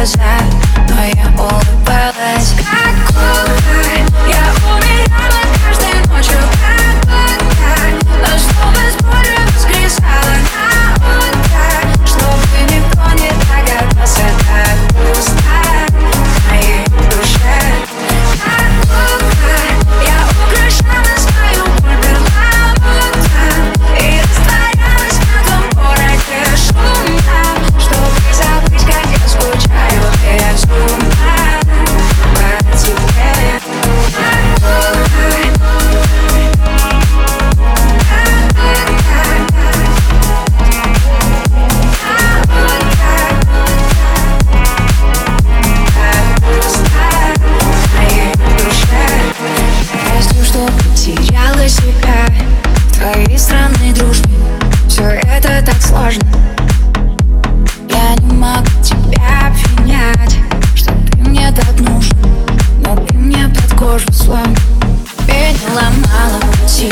realize that Я не могу тебя обвинять, что ты мне так нужен Но ты мне под кожу слон Переломала пути.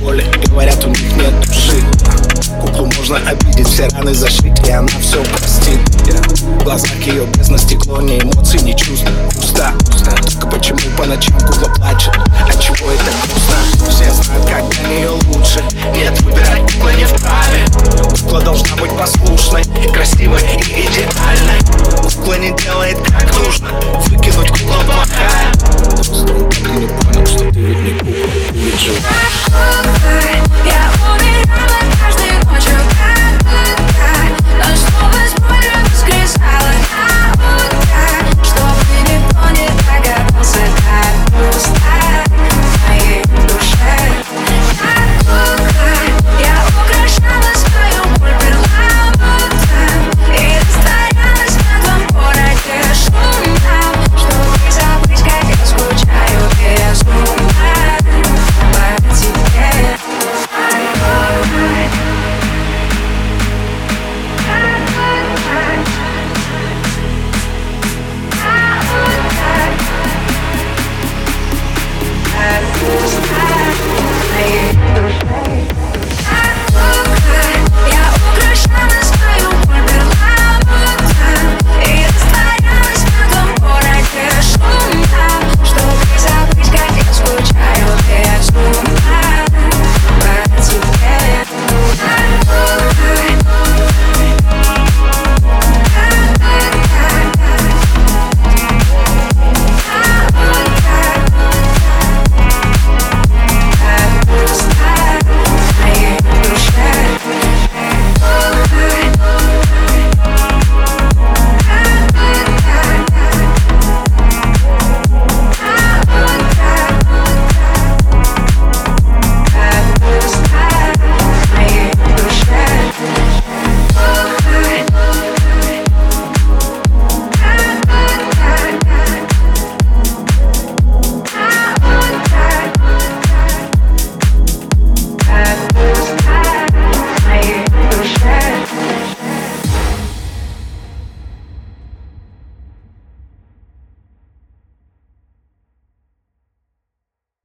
боли Говорят, у них нет души Куклу можно обидеть, все раны зашить И она все простит. В глазах ее без стекло Ни эмоций, ни чувств, пуста Только почему по ночам кукла плачет? От чего это грустно? Все знают, как для нее лучше. Нет, выбирать кукла не вправе. Кукла должна быть послушной, красивой и идеальной